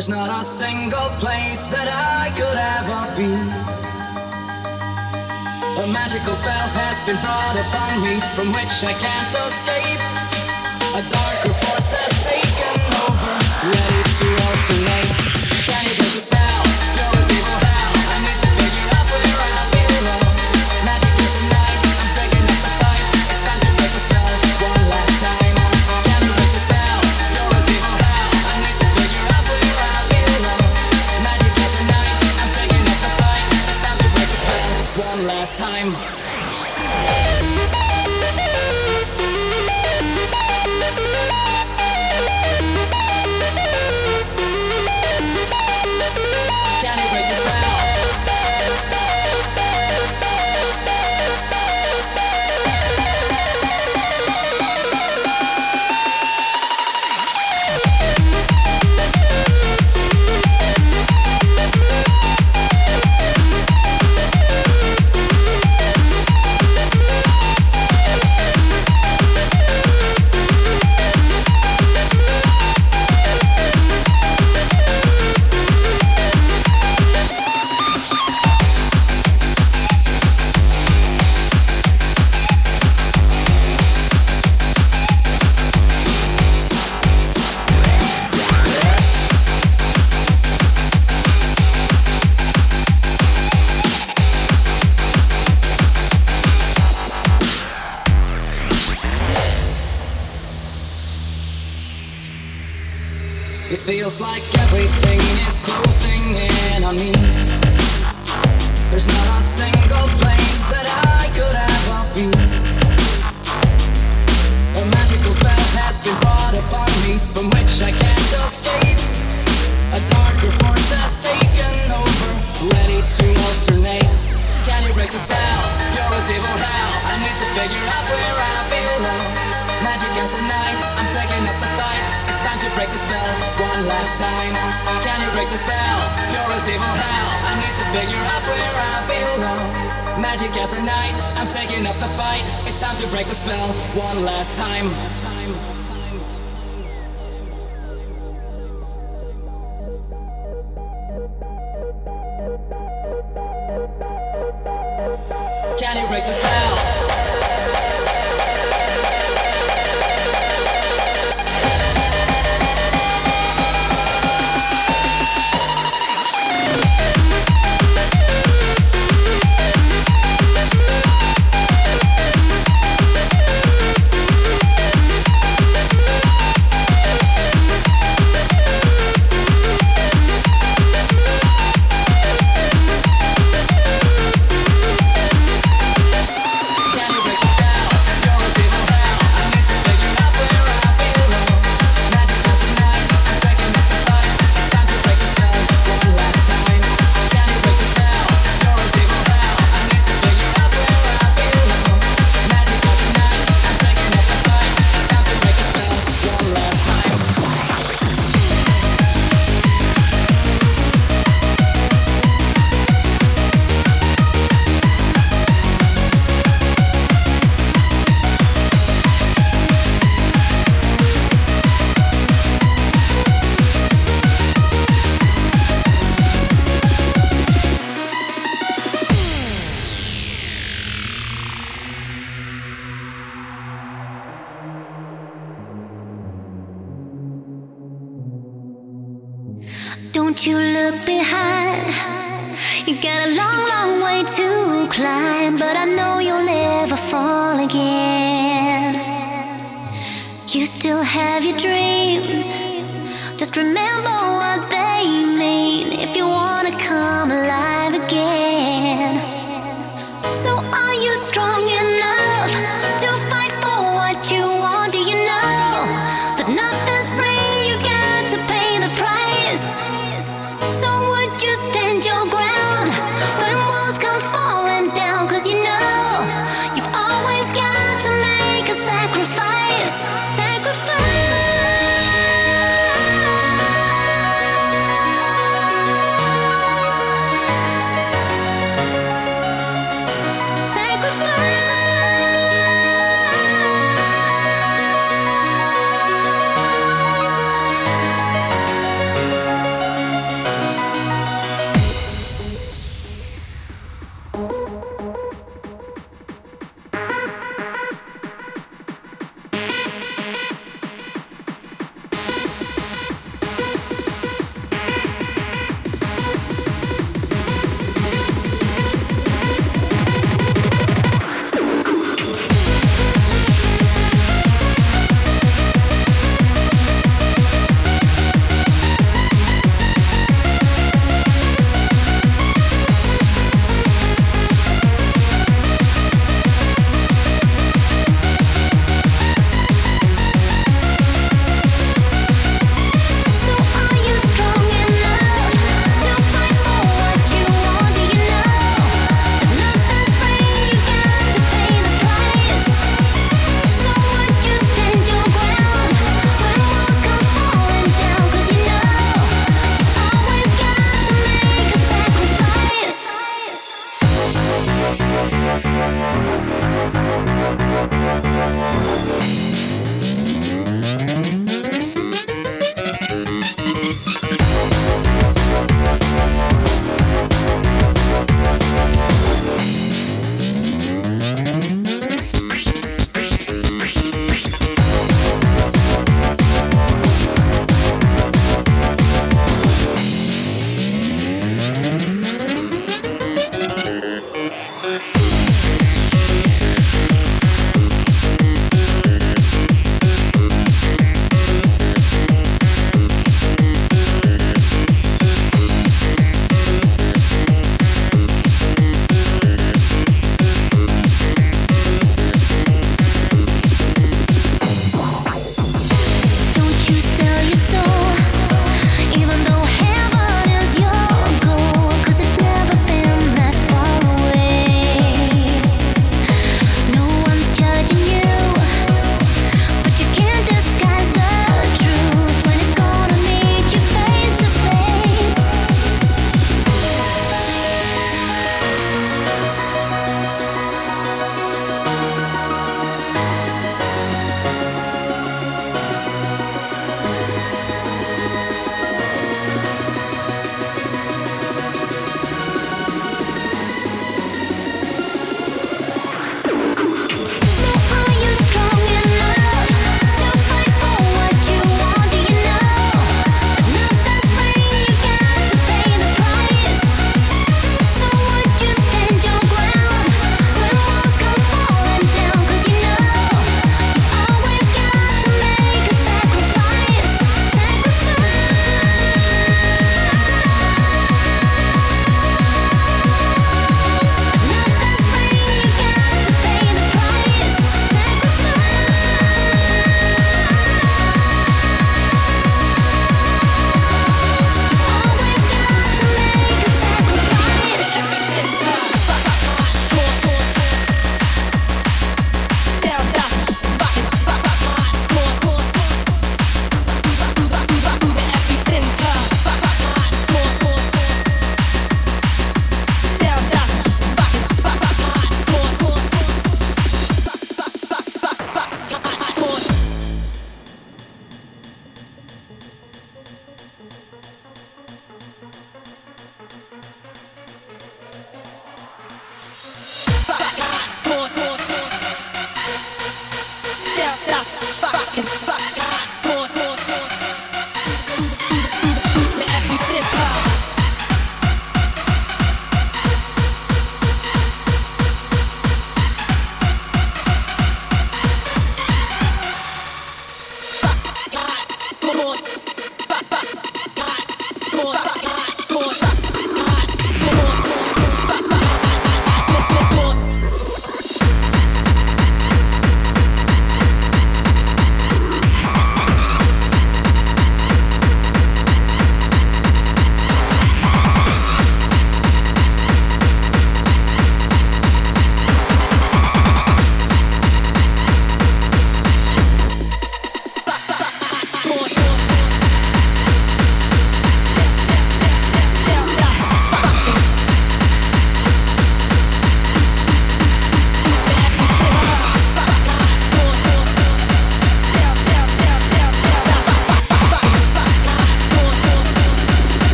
There's not a single place that I could ever be. A magical spell has been brought upon me from which I can't escape. A darker force has taken over, ready to alternate. Can it time.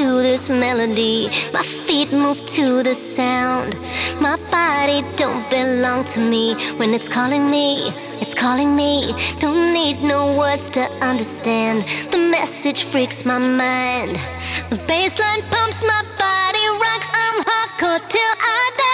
to this melody. My feet move to the sound. My body don't belong to me. When it's calling me, it's calling me. Don't need no words to understand. The message freaks my mind. The bassline pumps my body, rocks. I'm hardcore till I die.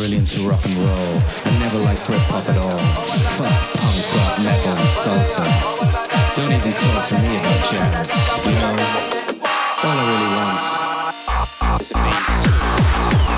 really into rock and roll. I never liked Britpop at all. Fuck punk rock, metal, and salsa. Don't even talk to me about jazz. You know, all I really want is a beat.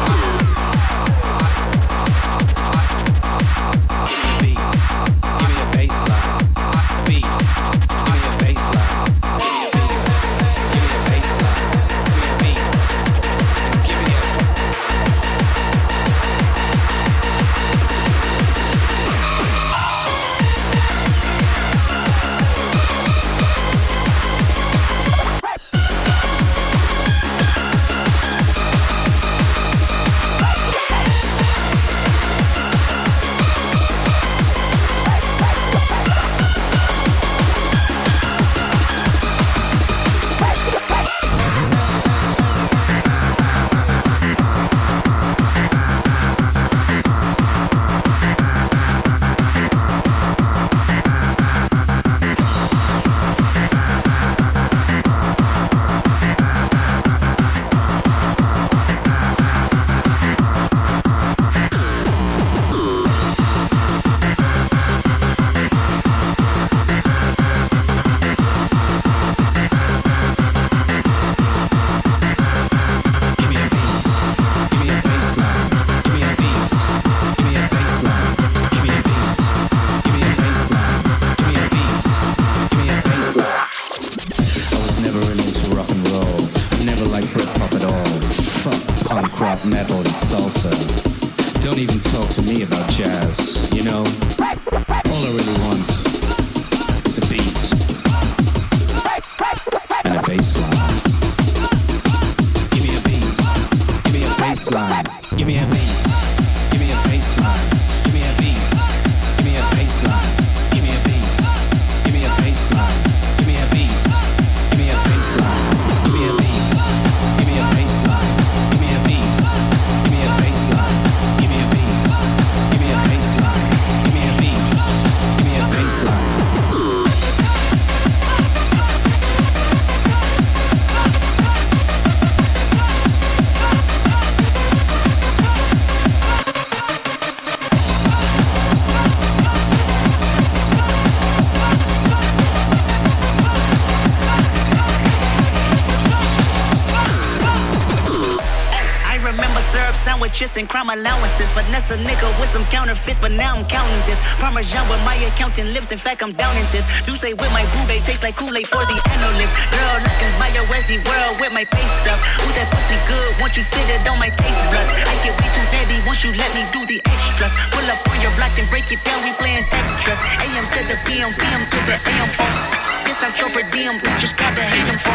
Crime allowances. Vanessa nigga with some counterfeits, but now I'm counting this. Parmesan with my accountant lips. In fact, I'm down in this. You say with my boo tastes like Kool-Aid for the analyst. Girl, looking by your Westy world with my face stuff. Ooh, that pussy good. Once you sit it on my taste buds. I get way too heavy once you let me do the extras. Pull up on your block and break it down. We playing Tetris. AM to the PM, PM to the AM I'm your per diem. Just gotta hate 'em for.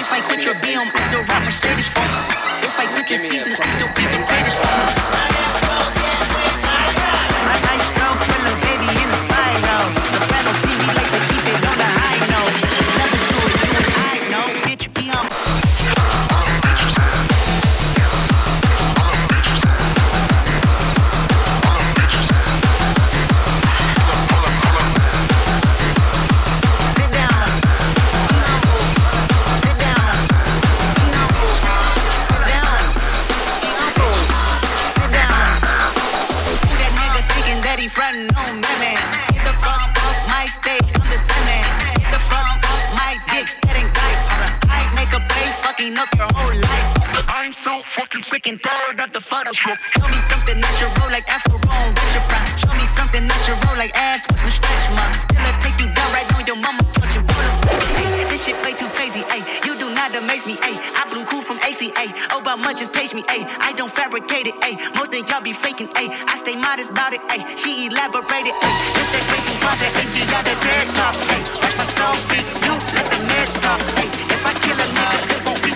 If I quit your BM, I still rock Mercedes phone. If I quit the season, I still be the greatest phone. Tired of the Photoshop. Show me something natural like Afro on Richard Pryor. Show me something natural like ass with some stretch marks. Still I take you down right on your mama touch you I'm This shit way too crazy, ayy. You do not amaze me, ayy. I blew cool from ACA. Oh, much just page me, ayy. I don't fabricate it, ayy. Most of y'all be faking, ayy. I stay modest about it, ayy. She elaborated, ayy. This that crazy project, ain't you got the tear tops, ayy. Watch my soul speak, you let the mess stop, ayy. If I kill a nigga, it won't be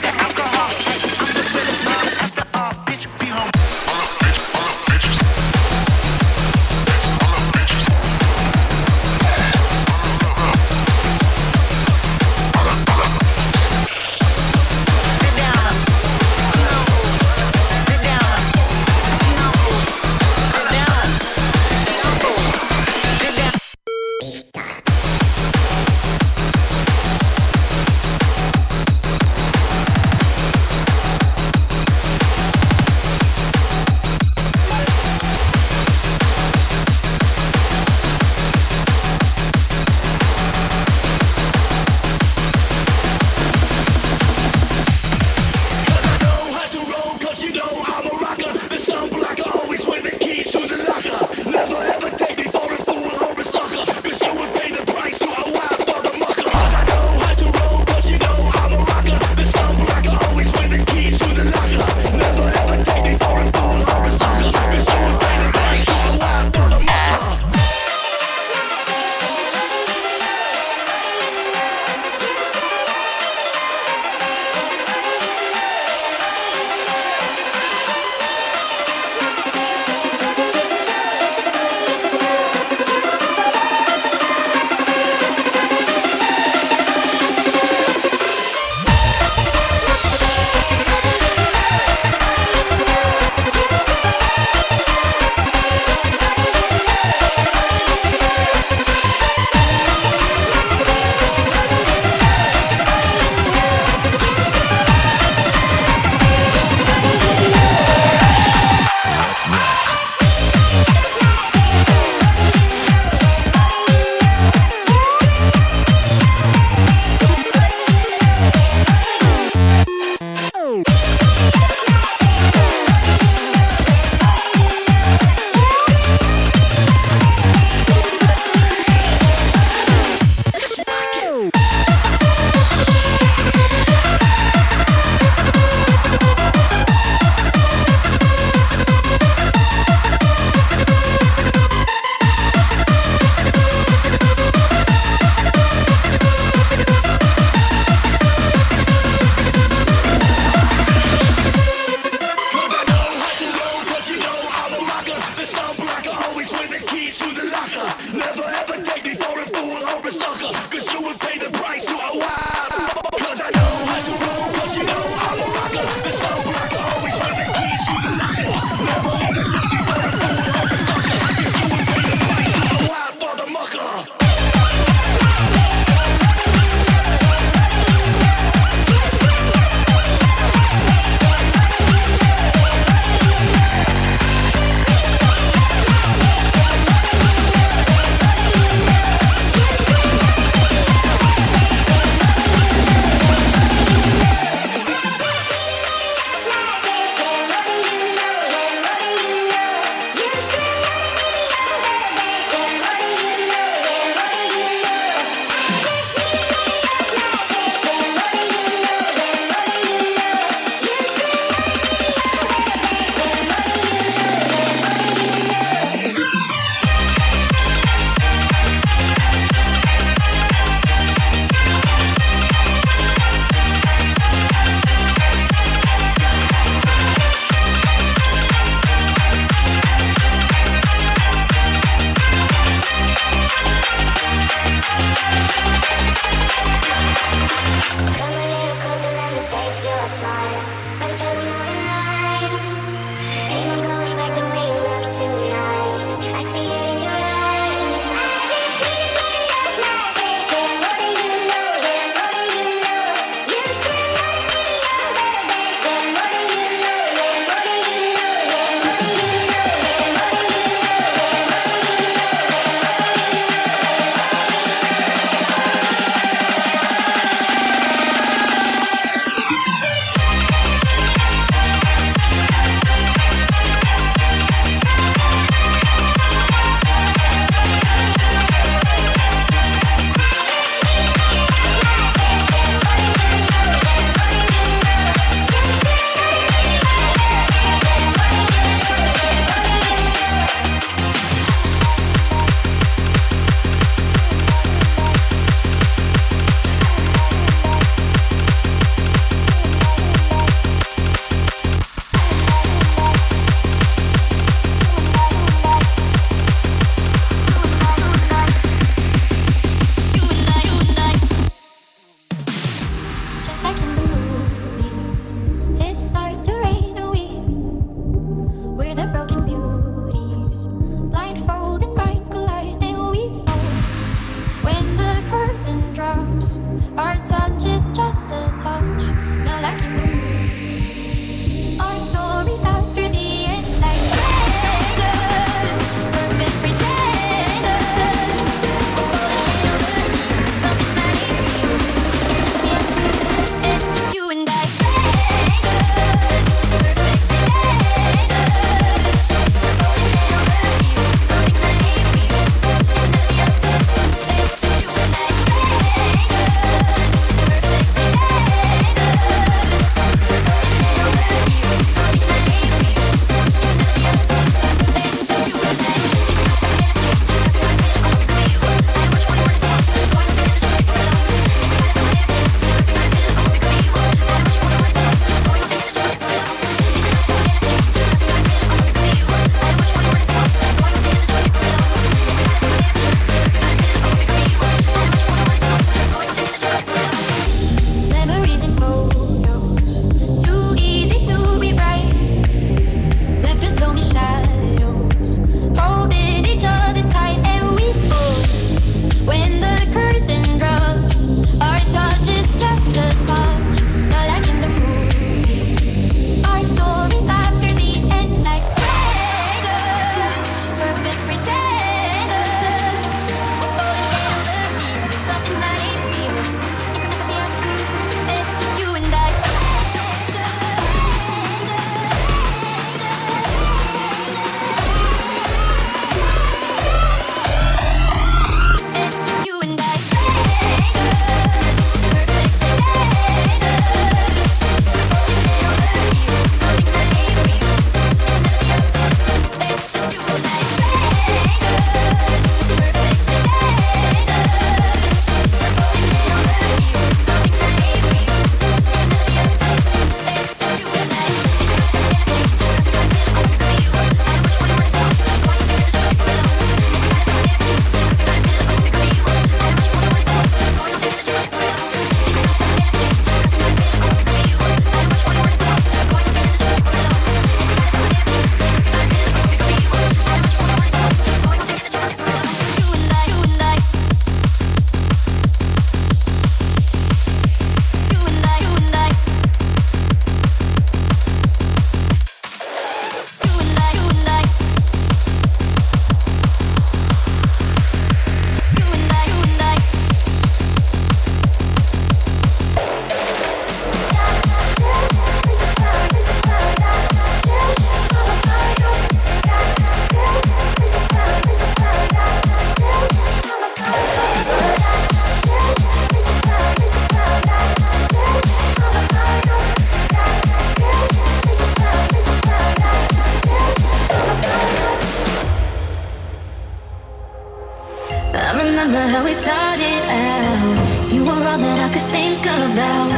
started out, you were all that I could think about.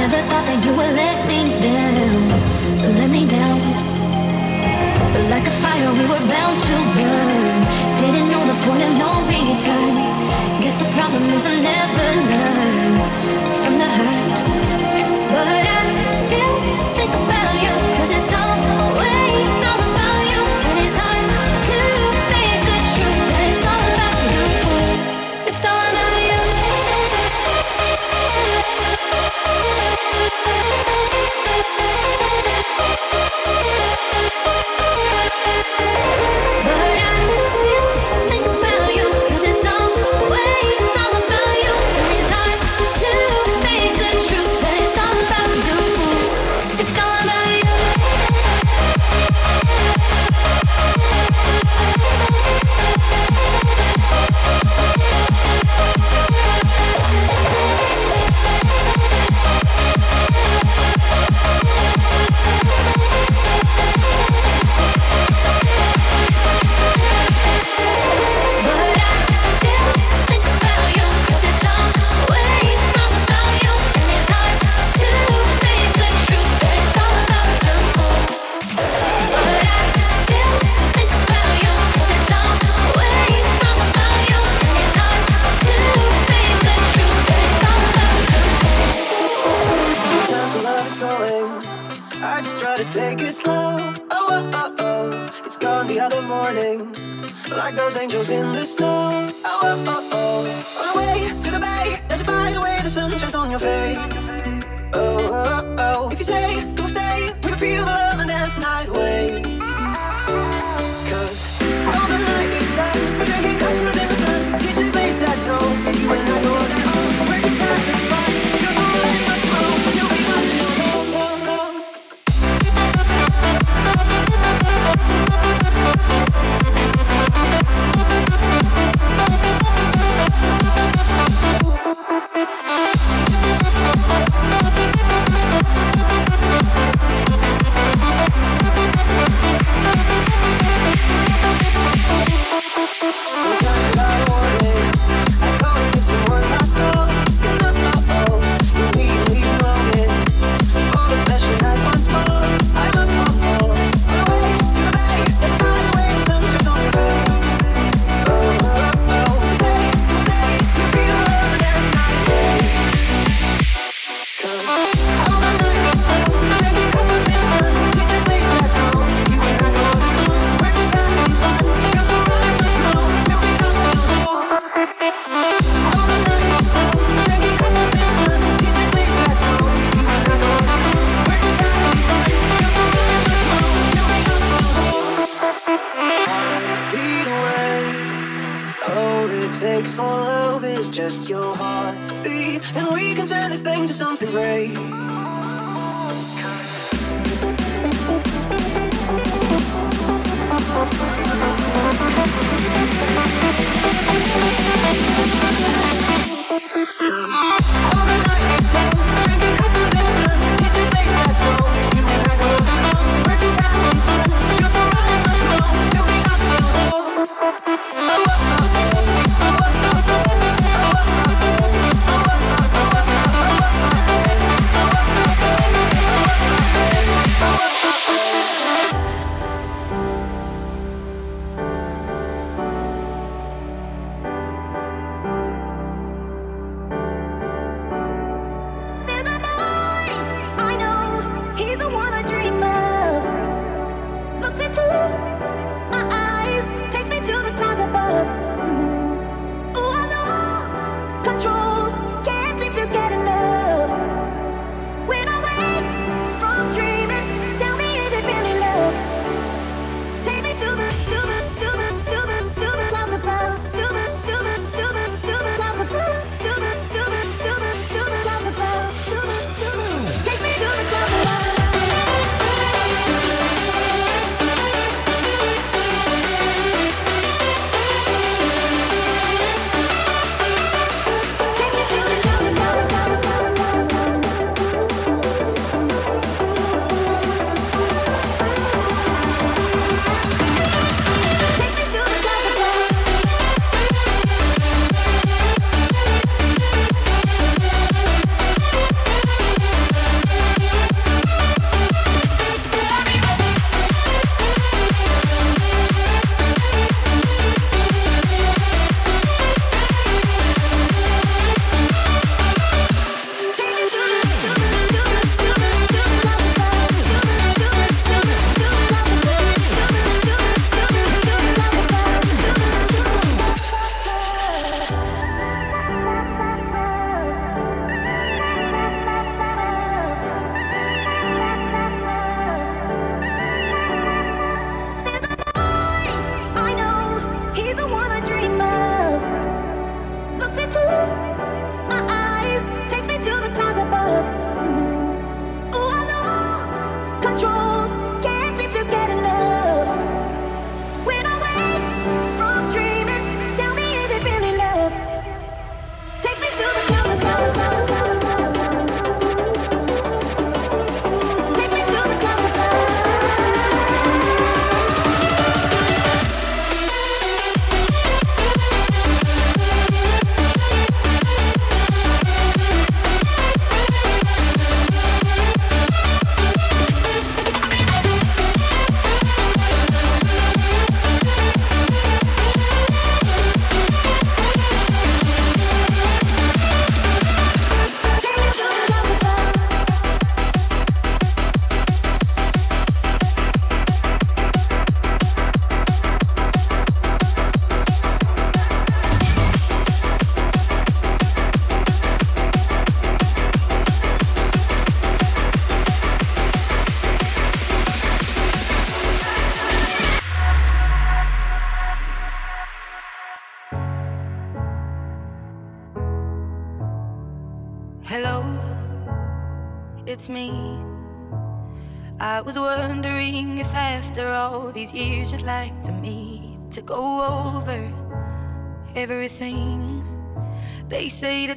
Never thought that you would let me down, let me down. Like a fire, we were bound to burn. Didn't know the point of no return. Guess the problem is I never learned from the hurt, but I.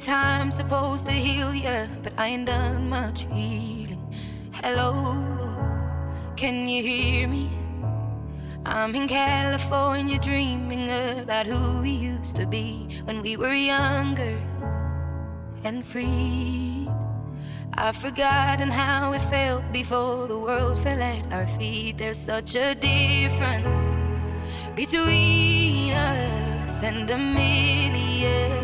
time's supposed to heal ya, but I ain't done much healing. Hello, can you hear me? I'm in California dreaming about who we used to be when we were younger and free. I've forgotten how it felt before the world fell at our feet. There's such a difference between us and a million.